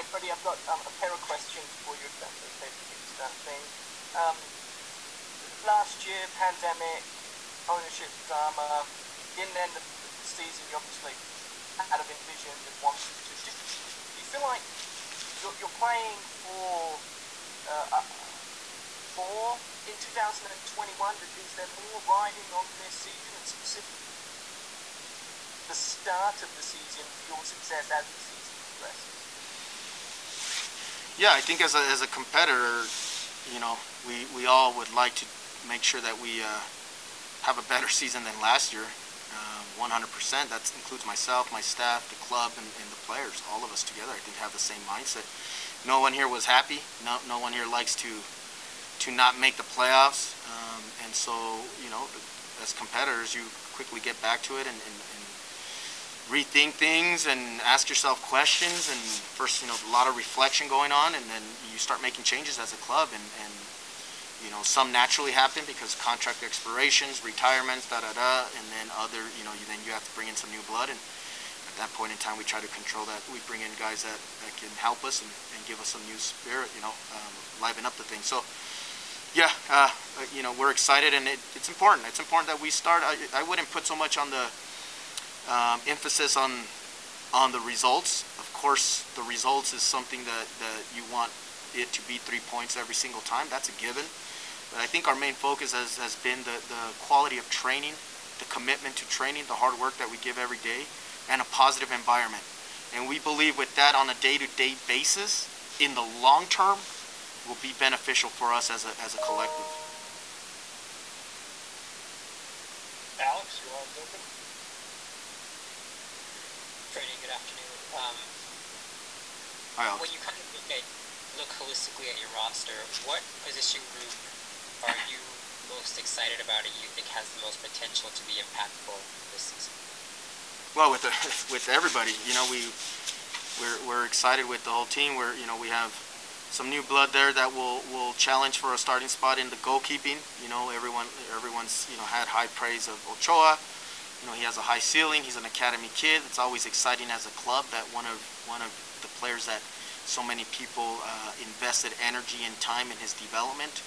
Okay, Freddy, I've got um, a pair of questions for you, if that's okay to start thing. Um, last year, pandemic, ownership drama, didn't end of the season you obviously had of envisioned and wanted to. Do you feel like you're, you're playing for uh, for in 2021? Is there more riding on this season and specifically the start of the season for your success as the season progresses? Yeah, I think as a, as a competitor, you know, we, we all would like to make sure that we uh, have a better season than last year. Uh, 100%. That includes myself, my staff, the club, and, and, the players. All of us together, I think, have the same mindset. No one here was happy. No, no one here likes to to not make the playoffs. Um, and so, you know, as competitors, you quickly get back to it and, and, and rethink things and ask yourself questions and first you know a lot of reflection going on and then you start making changes as a club and, and you know some naturally happen because contract expirations retirements da da da and then other you know you, then you have to bring in some new blood and at that point in time we try to control that. We bring in guys that, that can help us and, and give us some new spirit you know um, liven up the thing. So yeah uh, you know we're excited and it, it's important. It's important that we start. I, I wouldn't put so much on the um, emphasis on on the results. Of course, the results is something that, that you want it to be three points every single time. That's a given. But I think our main focus has, has been the, the quality of training, the commitment to training, the hard work that we give every day, and a positive environment. And we believe with that on a day-to-day basis, in the long term, will be beneficial for us as a, as a collective. Alex, open? Freddy, good afternoon. Um, Hi, Alex. when you kind of look at look holistically at your roster, what position group are you most excited about and you think has the most potential to be impactful this season? Well, with the, with everybody, you know, we we're, we're excited with the whole team. We're you know we have some new blood there that will will challenge for a starting spot in the goalkeeping. You know, everyone everyone's you know had high praise of Ochoa. You know, he has a high ceiling. He's an academy kid. It's always exciting as a club that one of one of the players that so many people uh, invested energy and time in his development.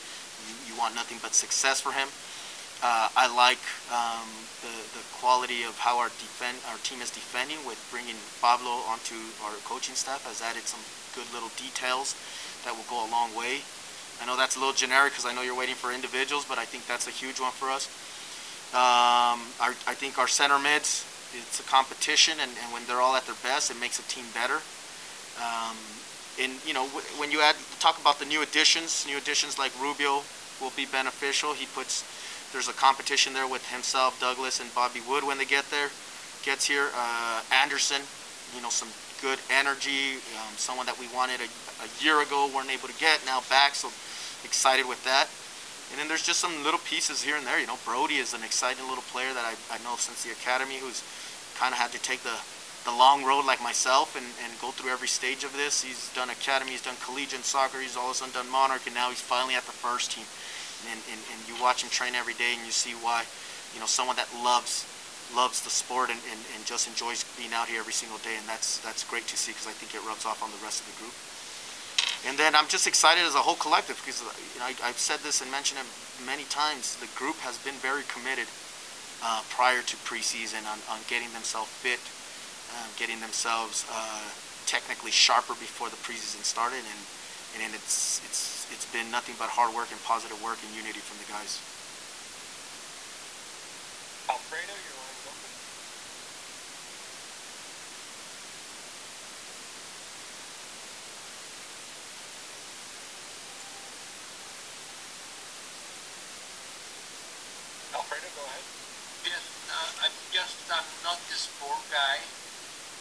You, you want nothing but success for him. Uh, I like um, the, the quality of how our defend our team is defending with bringing Pablo onto our coaching staff has added some good little details that will go a long way. I know that's a little generic because I know you're waiting for individuals, but I think that's a huge one for us. Um, I think our center mids, it's a competition, and, and, when they're all at their best, it makes a team better. Um, and you know, when you add talk about the new additions, new additions like Rubio will be beneficial. He puts there's a competition there with himself, Douglas, and Bobby Wood when they get there. Gets here, uh, Anderson, you know, some good energy, um, someone that we wanted a, a year ago, weren't able to get, now back, so excited with that. And then there's just some little pieces here and there. You know, Brody is an exciting little player that I, I know since the academy who's kind of had to take the, the long road like myself and, and go through every stage of this. He's done academy, he's done collegiate soccer, he's all of a sudden done Monarch, and now he's finally at the first team. And, and, and you watch him train every day and you see why, you know, someone that loves loves the sport and, and, and just enjoys being out here every single day. And that's, that's great to see because I think it rubs off on the rest of the group. And then I'm just excited as a whole collective because you know, I, have said this and mentioned it many times. The group has been very committed uh, prior to preseason on, on getting themselves fit, uh, getting themselves uh, technically sharper before the preseason started, and and it's it's it's been nothing but hard work and positive work and unity from the guys. Alfredo, your line's open. Alfredo, go ahead. Yes, uh, I'm just I'm not the sport guy.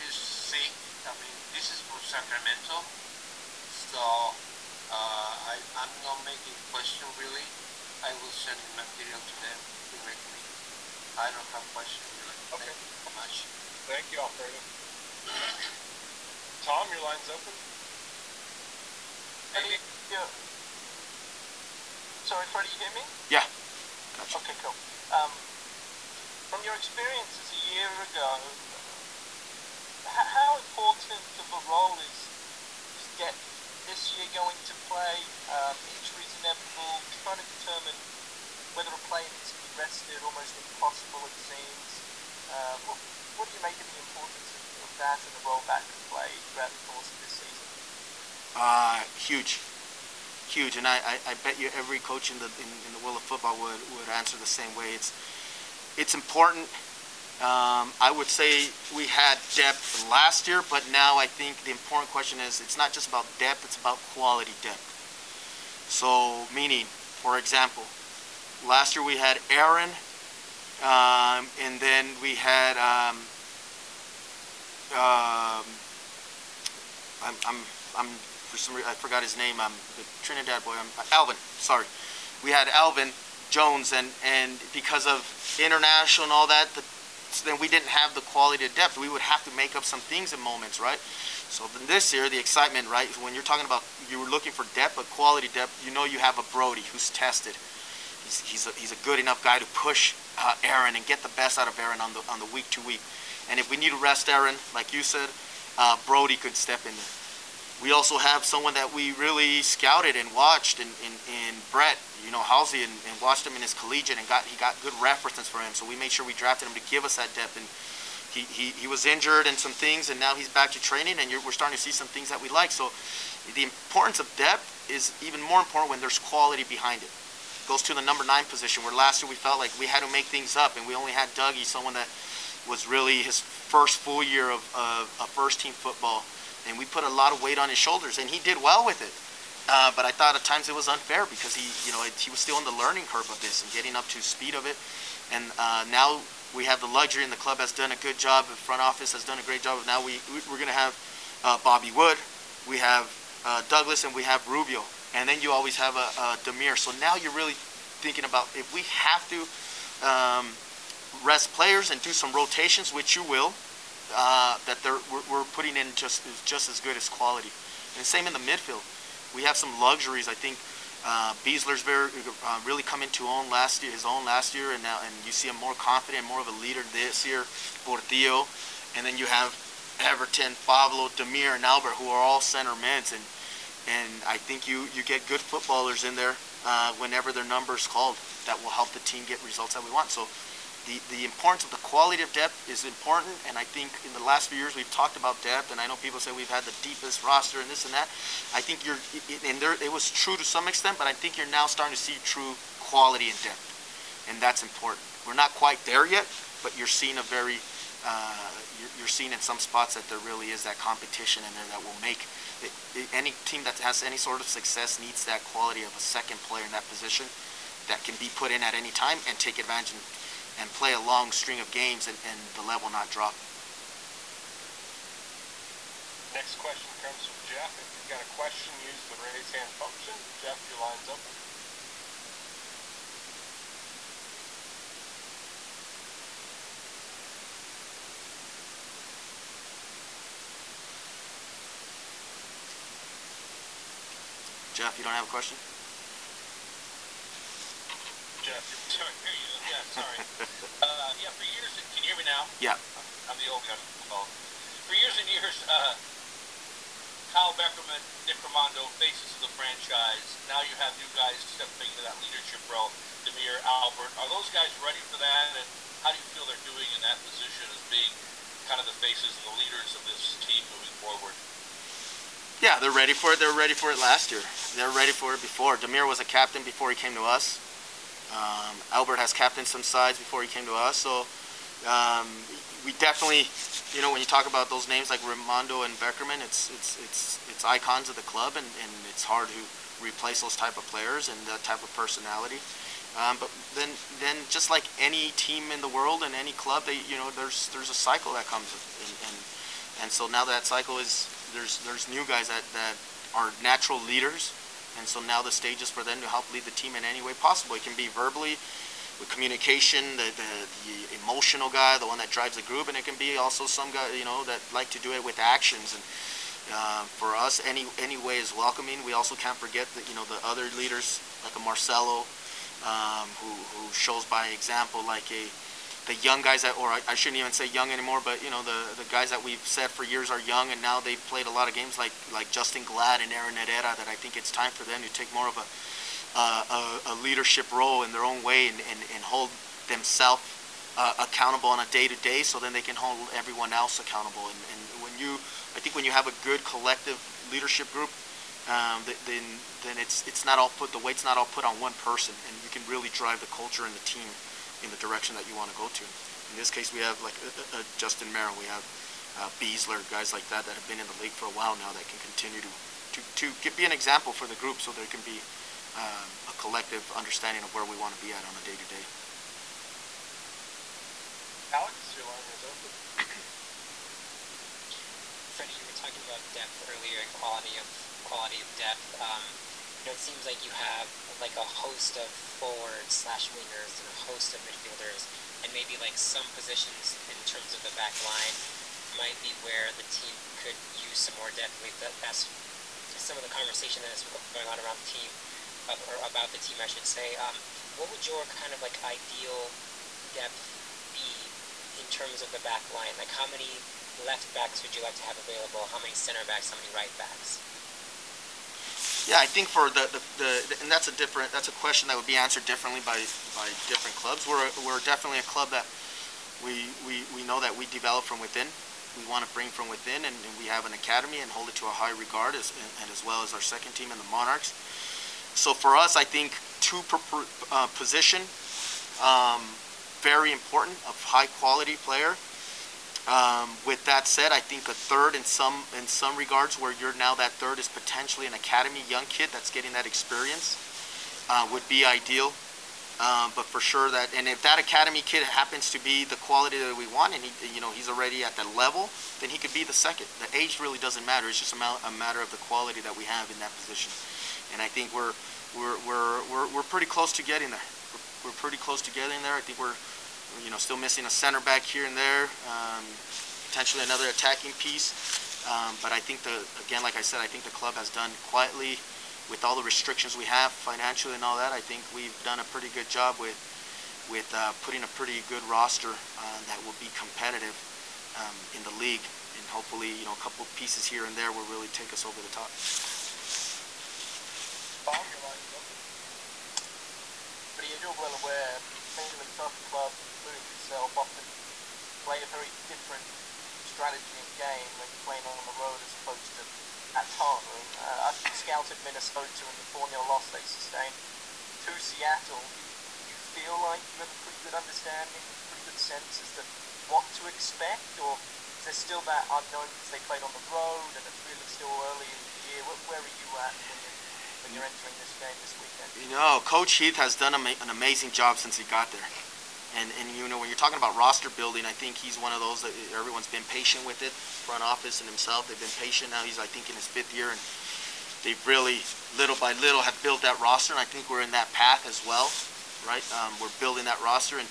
Is sick. I mean, this is for Sacramento, so uh, I I'm not making question really. I will send material to them directly. I don't have question really. Okay. Thank you so much. Thank you, Alfredo. Tom, your line's open. Hey, yeah. Sorry, Freddy, you hear me? Yeah. Gotcha. Okay, cool. Um, from your experiences a year ago, how important of a role is, is are going to play. Um, injuries inevitable. Trying to determine whether a player needs to be rested, almost impossible it seems. Uh, what, what do you make of the importance of, of that and the role that could play throughout the course of this season? Uh, huge, huge, and I, I, I bet you every coach in the in, in the world of football would, would answer the same way. It's it's important. Um, I would say we had depth last year, but now I think the important question is it's not just about depth; it's about quality depth. So, meaning, for example, last year we had Aaron, um, and then we had um, um, I'm, I'm, I'm for some reason I forgot his name. I'm the Trinidad boy. I'm Alvin. Sorry, we had Alvin Jones, and and because of international and all that, the, then we didn't have the quality of depth. We would have to make up some things in moments, right? So this year, the excitement, right? When you're talking about you were looking for depth, but quality depth, you know you have a Brody who's tested. He's, he's, a, he's a good enough guy to push uh, Aaron and get the best out of Aaron on the on the week to week. And if we need to rest Aaron, like you said, uh, Brody could step in there. We also have someone that we really scouted and watched in, in, in Brett, you know, Halsey, and, and watched him in his collegiate and got he got good references for him. So we made sure we drafted him to give us that depth. And he, he, he was injured and some things, and now he's back to training, and we're starting to see some things that we like. So the importance of depth is even more important when there's quality behind it. Goes to the number nine position, where last year we felt like we had to make things up, and we only had Dougie, someone that was really his first full year of, of, of first team football and we put a lot of weight on his shoulders, and he did well with it. Uh, but I thought at times it was unfair because he, you know, he was still in the learning curve of this and getting up to speed of it. And uh, now we have the luxury, and the club has done a good job. The front office has done a great job. Now we we're going to have uh, Bobby Wood, we have uh, Douglas, and we have Rubio, and then you always have a, a Damir. So now you're really thinking about if we have to um, rest players and do some rotations, which you will uh, that they're, we're, we're, putting in just just as good as quality. And same in the midfield. We have some luxuries. I think uh, Besler's very uh, really come into own last year, his own last year, and now and you see him more confident, more of a leader this year. Portillo, and then you have Everton, Pablo, Damir, and Albert, who are all center mids, and and I think you you get good footballers in there uh, whenever their number is called that will help the team get results that we want. So the, the importance of the quality of depth is important, and I think in the last few years we've talked about depth, and I know people say we've had the deepest roster and this and that. I think you're, and there, it was true to some extent, but I think you're now starting to see true quality and depth, and that's important. We're not quite there yet, but you're seeing a very, uh, you're, you're, seeing in some spots that there really is that competition in there that will make it, it, any team that has any sort of success needs that quality of a second player in that position that can be put in at any time and take advantage and play a long string of games and, and the level not drop. Next question comes from Jeff. If you've got a question, use the raise hand function. Jeff, your line's open. Jeff, you don't have a question? Jeff, sorry, yeah, sorry. Yeah. I'm the old guy. For years and years, uh, Kyle Beckerman, Nick Rimando, faces of the franchise. Now you have new guys stepping into that leadership role. Damir, Albert. Are those guys ready for that? And how do you feel they're doing in that position as being kind of the faces and the leaders of this team moving forward? Yeah, they're ready for it. They were ready for it last year. They were ready for it before. Damir was a captain before he came to us. Um, Albert has captained some sides before he came to us, so um, we definitely, you know, when you talk about those names like Rimando and Beckerman, it's it's it's it's icons of the club, and, and it's hard to replace those type of players and that type of personality. Um, but then, then just like any team in the world and any club, they, you know, there's there's a cycle that comes, and and, and so now that cycle is there's there's new guys that, that are natural leaders and so now the stage is for them to help lead the team in any way possible. It can be verbally, with communication, the, the, the, emotional guy, the one that drives the group, and it can be also some guy, you know, that like to do it with actions. And uh, for us, any any way is welcoming. We also can't forget that you know the other leaders like a Marcelo, um, who, who shows by example, like a the young guys that, or I, I shouldn't even say young anymore, but you know the the guys that we've said for years are young, and now they've played a lot of games like like Justin Glad and Aaron Herrera. That I think it's time for them to take more of a uh, a, a, leadership role in their own way and, and, and hold themselves uh, accountable on a day to day, so then they can hold everyone else accountable. And, and when you, I think when you have a good collective leadership group, um, then then it's it's not all put the weight's not all put on one person, and you can really drive the culture and the team in the direction that you want to go to. In this case, we have like a, a Justin Meram, we have uh, Besler, guys like that that have been in the league for a while now that can continue to to, to be an example for the group, so there can be um, a collective understanding of where we want to be at on a day to day. Alex, your line is open. Freddy, you were talking about depth earlier and quality of quality of depth. Um, you know, it seems like you have like a host of forwards slash wingers and a host of midfielders, and maybe like some positions in terms of the back line might be where the team could use some more depth. That, that's some of the conversation that's going on around the team, or about the team, I should say. Um, what would your kind of like ideal depth be in terms of the back line? Like, how many left backs would you like to have available? How many center backs? How many right backs? Yeah, I think for the, the, the, and that's a different that's a question that would be answered differently by by different clubs. We're we're definitely a club that we we, we know that we develop from within. We want to bring from within, and, and we have an academy and hold it to a high regard, as, and, and as well as our second team in the Monarchs. So for us, I think two per, uh, position, um, very important, of high quality player. Um, with that said, I think a third in some in some regards, where you're now that third is potentially an academy young kid that's getting that experience, uh, would be ideal. Um, but for sure that, and if that academy kid happens to be the quality that we want, and he, you know, he's already at that level, then he could be the second. The age really doesn't matter. It's just a, ma- a matter of the quality that we have in that position. And I think we're we're we're we're, we're pretty close to getting there. We're, we're pretty close to getting there. I think we're you know, still missing a center back here and there, um, potentially another attacking piece. Um, but I think the again, like I said, I think the club has done quietly with all the restrictions we have financially and all that. I think we've done a pretty good job with with uh, putting a pretty good roster uh, that will be competitive um, in the league, and hopefully, you know, a couple pieces here and there will really take us over the top. Bob, your line is. But well aware, Benjamin Tough Club yourself often play a very different strategy and game when playing on the road as opposed to at home. Uh, I've scouted Minnesota in the 4 0 loss they sustained to Seattle. You feel like you have a pretty good understanding, a pretty good sense as to what to expect, or is still that unknown because they played on the road and it's really still early in the year? Where, are you at you're, entering this game this weekend? You know, Coach Heath has done an amazing job since he got there. And, and you know when you're talking about roster building, I think he's one of those that everyone's been patient with it. Front office and himself, they've been patient. Now he's I think in his fifth year, and they've really little by little have built that roster. And I think we're in that path as well, right? Um, we're building that roster, and,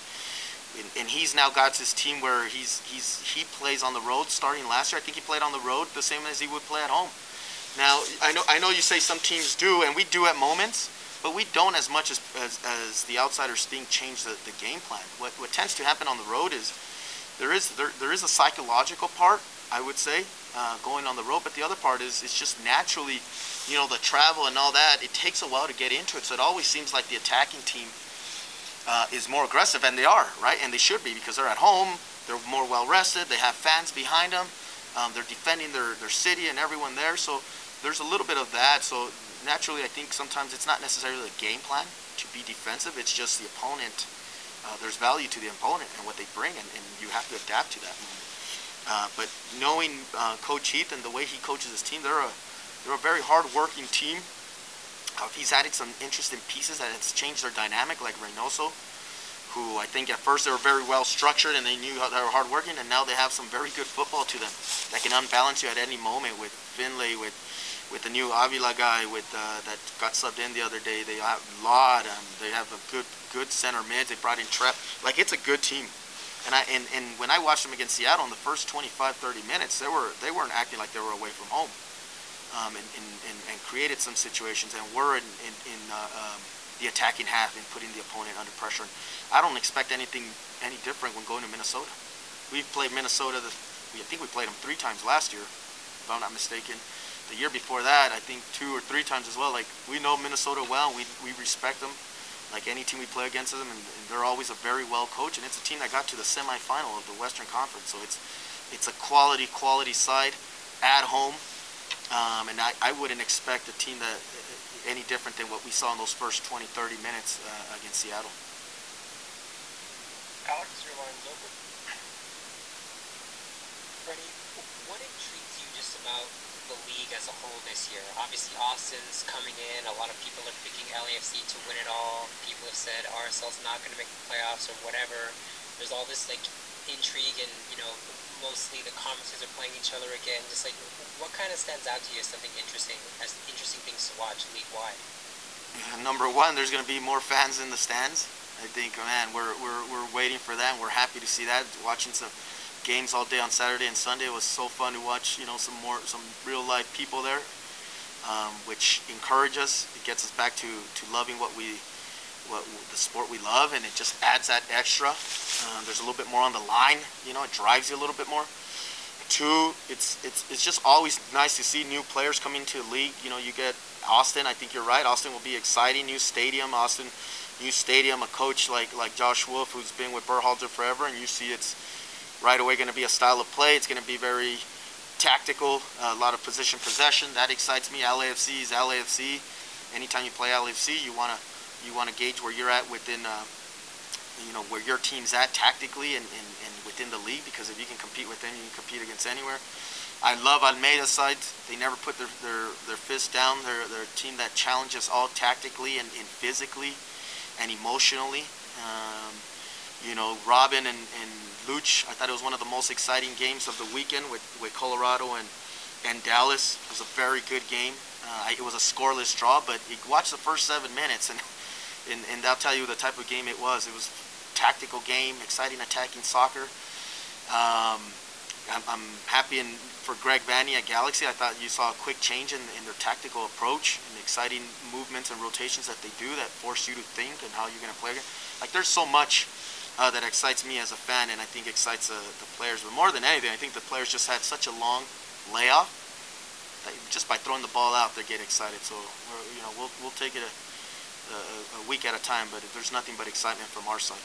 and and he's now got his team where he's he's he plays on the road. Starting last year, I think he played on the road the same as he would play at home. Now I know I know you say some teams do, and we do at moments but we don't as much as, as, as the outsiders think change the, the game plan. What, what tends to happen on the road is there is there, there is a psychological part, I would say, uh, going on the road, but the other part is it's just naturally, you know, the travel and all that, it takes a while to get into it. So it always seems like the attacking team uh, is more aggressive, and they are, right? And they should be because they're at home, they're more well rested, they have fans behind them, um, they're defending their, their city and everyone there. So there's a little bit of that. So naturally, I think sometimes it's not necessarily a game plan to be defensive. It's just the opponent. Uh, there's value to the opponent and what they bring, and, and you have to adapt to that moment. Uh, but knowing uh, Coach Heath and the way he coaches his team, they're a they're a very hard-working team. Uh, he's added some interesting pieces that has changed their dynamic, like Reynoso, who I think at first they were very well structured and they knew how they were hardworking, and now they have some very good football to them that can unbalance you at any moment with Finlay, with with the new Avila guy with uh, that got subbed in the other day. They have a lot. Um, they have a good good center mid. They brought in Trapp. Like it's a good team. And I and, and when I watched them against Seattle in the first 25, 30 minutes, they were they weren't acting like they were away from home, um, and, and, and, and created some situations and were in in, in uh, um, the attacking half and putting the opponent under pressure. And I don't expect anything any different when going to Minnesota. We've played Minnesota. The, I think we played them three times last year, if I'm not mistaken. The year before that, I think two or three times as well. Like we know Minnesota well. We we respect them. Like any team we play against them, and, and they're always a very well coached. And it's a team that got to the semifinal of the Western Conference. So it's it's a quality quality side at home. Um, and I, I wouldn't expect a team that any different than what we saw in those first 20, 30 minutes uh, against Seattle. Alex, your line's open. Freddy, what intrigues you just about the league as a whole this year? Obviously, Austin's coming in. A lot of people are picking LAFC to win it all. People have said RSL's not going to make the playoffs or whatever. There's all this like intrigue and you know mostly the conferences are playing each other again. Just like what kind of stands out to you as something interesting, as interesting things to watch league wide? Uh, number one, there's going to be more fans in the stands. I think, man, we're, we're, we're waiting for. And we're happy to see that. Watching some games all day on Saturday and Sunday it was so fun to watch. You know, some more, some real life people there, um, which encourage us. It gets us back to, to loving what we, what the sport we love, and it just adds that extra. Uh, there's a little bit more on the line. You know, it drives you a little bit more. Two, it's it's it's just always nice to see new players coming to the league. You know, you get Austin. I think you're right. Austin will be exciting. New stadium, Austin, new stadium. A coach like like Josh Wolff, who's been with Berhalter forever, and you see it's right away going to be a style of play. It's going to be very tactical, a lot of position possession. That excites me. LAFC is LAFC. Anytime you play LAFC, you want to you want to gauge where you're at within, uh, you know, where your team's at tactically and, and, and within the league. Because if you can compete with them, you can compete against anywhere. I love Almeida's side. They never put their, their, their fist down. They're, they're a team that challenges all tactically and, and physically and emotionally. Um, you know, Robin and, and Luch, I thought it was one of the most exciting games of the weekend with, with Colorado and, and Dallas. It was a very good game. Uh, it was a scoreless draw, but you watch the first seven minutes and and, and that'll tell you the type of game it was. It was tactical game, exciting attacking soccer. Um, I'm, I'm, happy in, for Greg Vanney at Galaxy. I thought you saw a quick change in, in their tactical approach and exciting movements and rotations that they do that force you to think and how you're going to play. Like there's so much uh, that excites me as a fan, and I think excites uh, the players. But more than anything, I think the players just had such a long layoff that just by throwing the ball out, they get excited. So you know, we'll we'll take it. A, a, a week at a time, but there's nothing but excitement from our side.